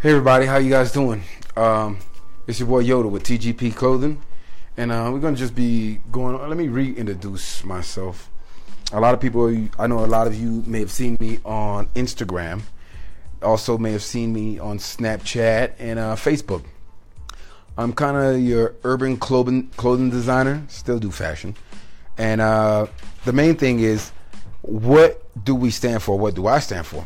Hey everybody, how you guys doing? Um, it's your boy Yoda with TGP Clothing, and uh, we're gonna just be going. Let me reintroduce myself. A lot of people, I know, a lot of you may have seen me on Instagram. Also, may have seen me on Snapchat and uh, Facebook. I'm kind of your urban clothing clothing designer. Still do fashion, and uh, the main thing is, what do we stand for? What do I stand for?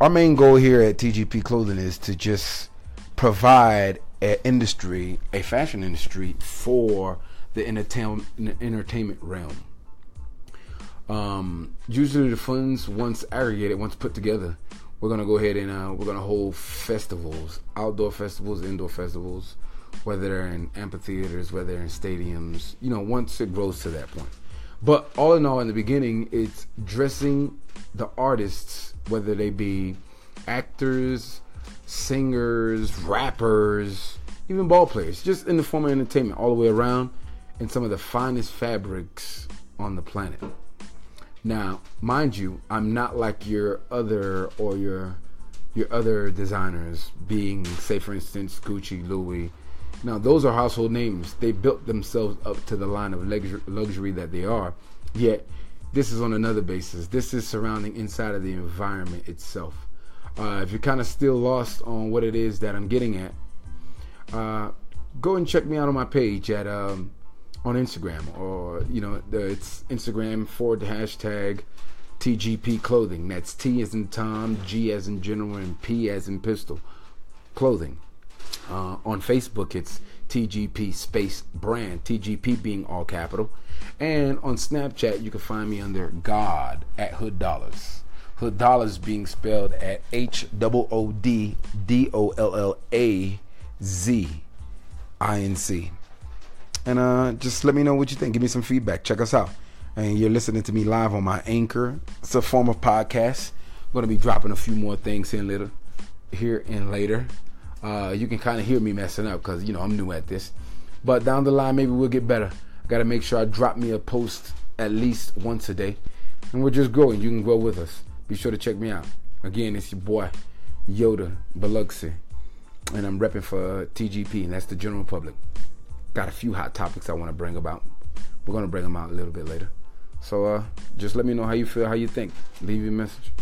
Our main goal here at TGP Clothing is to just provide an industry, a fashion industry for the entertainment realm. Um, usually, the funds once aggregated, once put together, we're gonna go ahead and uh, we're gonna hold festivals, outdoor festivals, indoor festivals, whether they're in amphitheaters, whether they're in stadiums. You know, once it grows to that point. But all in all, in the beginning, it's dressing the artists whether they be actors, singers, rappers, even ball players, just in the form of entertainment all the way around, in some of the finest fabrics on the planet. Now, mind you, I'm not like your other or your your other designers, being say for instance Gucci, Louis. Now, those are household names. They built themselves up to the line of luxury that they are. Yet this is on another basis. This is surrounding inside of the environment itself. Uh, if you're kind of still lost on what it is that I'm getting at, uh, go and check me out on my page at um, on Instagram or you know the, it's Instagram forward hashtag TGP clothing. That's T as in Tom, G as in general, and P as in pistol clothing. Uh, on Facebook, it's TGP space brand, TGP being all capital. And on Snapchat, you can find me under God at Hood Dollars. Hood Dollars being spelled at H O O D D O L L A Z I N C. And uh, just let me know what you think. Give me some feedback. Check us out. And you're listening to me live on my Anchor. It's a form of podcast. I'm going to be dropping a few more things in later, here and later. Uh, you can kind of hear me messing up because you know I'm new at this. But down the line, maybe we'll get better. Gotta make sure I drop me a post at least once a day, and we're just growing. You can grow with us. Be sure to check me out. Again, it's your boy Yoda Biloxi, and I'm repping for TGP, and that's the general public. Got a few hot topics I want to bring about. We're gonna bring them out a little bit later. So uh, just let me know how you feel, how you think. Leave your message.